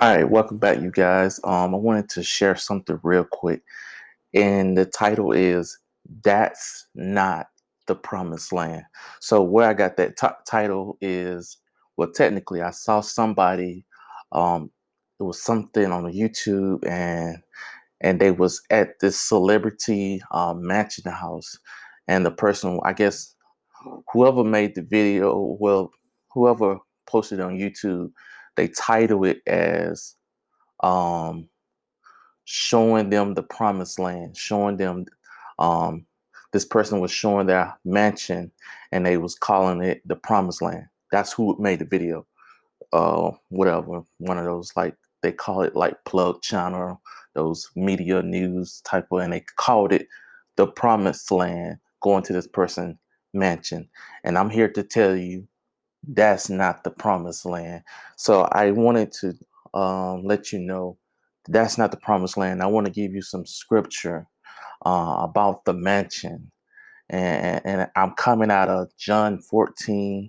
All right, welcome back, you guys. Um, I wanted to share something real quick, and the title is "That's Not the Promised Land." So, where I got that t- title is, well, technically, I saw somebody. Um, it was something on YouTube, and and they was at this celebrity um, mansion house, and the person, I guess, whoever made the video, well, whoever posted on YouTube they title it as um, showing them the promised land, showing them um, this person was showing their mansion and they was calling it the promised land. That's who made the video. Uh, whatever, one of those like they call it like plug channel, those media news type of, and they called it the promised land going to this person mansion. And I'm here to tell you that's not the promised land. So I wanted to um, let you know that's not the promised land. I want to give you some scripture uh, about the mansion. And, and, I'm coming out of John 14,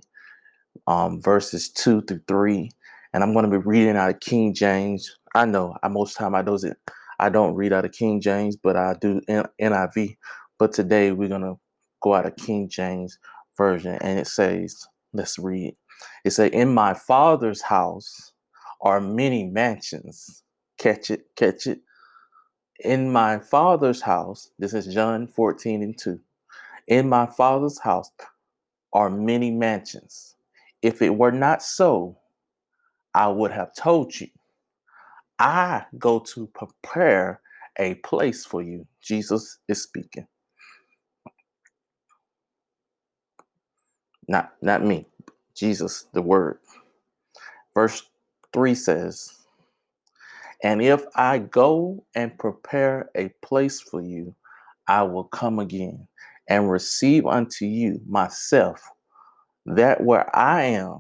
um, verses 2 through 3. And I'm going to be reading out of King James. I know I, most time I don't, I don't read out of King James, but I do NIV. But today we're going to go out of King James version. And it says, Let's read. It say, "In my Father's house are many mansions." Catch it, catch it. In my Father's house, this is John 14 and 2. In my Father's house are many mansions. If it were not so, I would have told you. I go to prepare a place for you. Jesus is speaking. Not not me. Jesus, the word. Verse 3 says, And if I go and prepare a place for you, I will come again and receive unto you myself, that where I am,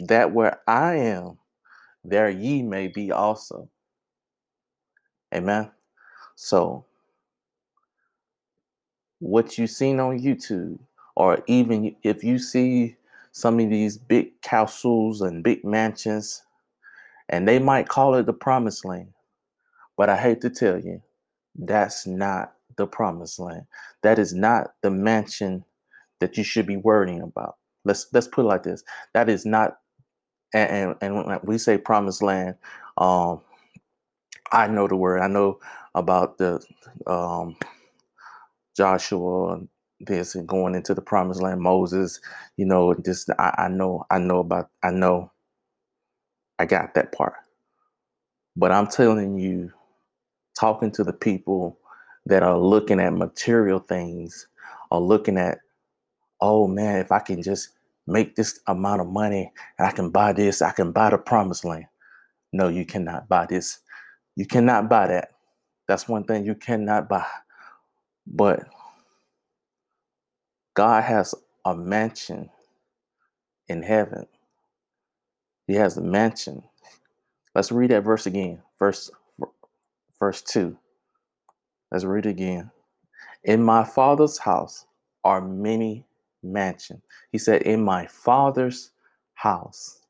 that where I am, there ye may be also. Amen. So, what you've seen on YouTube, or even if you see some of these big castles and big mansions, and they might call it the promised land. But I hate to tell you, that's not the promised land. That is not the mansion that you should be worrying about. Let's let's put it like this. That is not and and, and when we say promised land, um I know the word. I know about the um Joshua this and going into the promised land, Moses, you know, this I, I know, I know about I know I got that part. But I'm telling you, talking to the people that are looking at material things are looking at, oh man, if I can just make this amount of money and I can buy this, I can buy the promised land. No, you cannot buy this. You cannot buy that. That's one thing you cannot buy. But God has a mansion in heaven. He has a mansion. Let's read that verse again. Verse verse 2. Let's read it again. In my father's house are many mansions. He said, In my father's house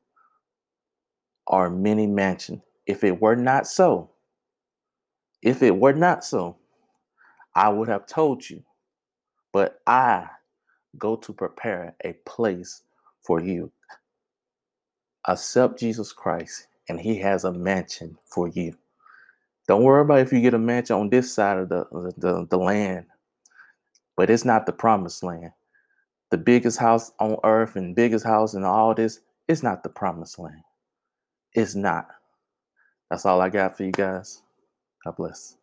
are many mansions. If it were not so, if it were not so, I would have told you. But I go to prepare a place for you. Accept Jesus Christ, and He has a mansion for you. Don't worry about if you get a mansion on this side of the, the, the land, but it's not the promised land. The biggest house on earth and biggest house and all this, it's not the promised land. It's not. That's all I got for you guys. God bless.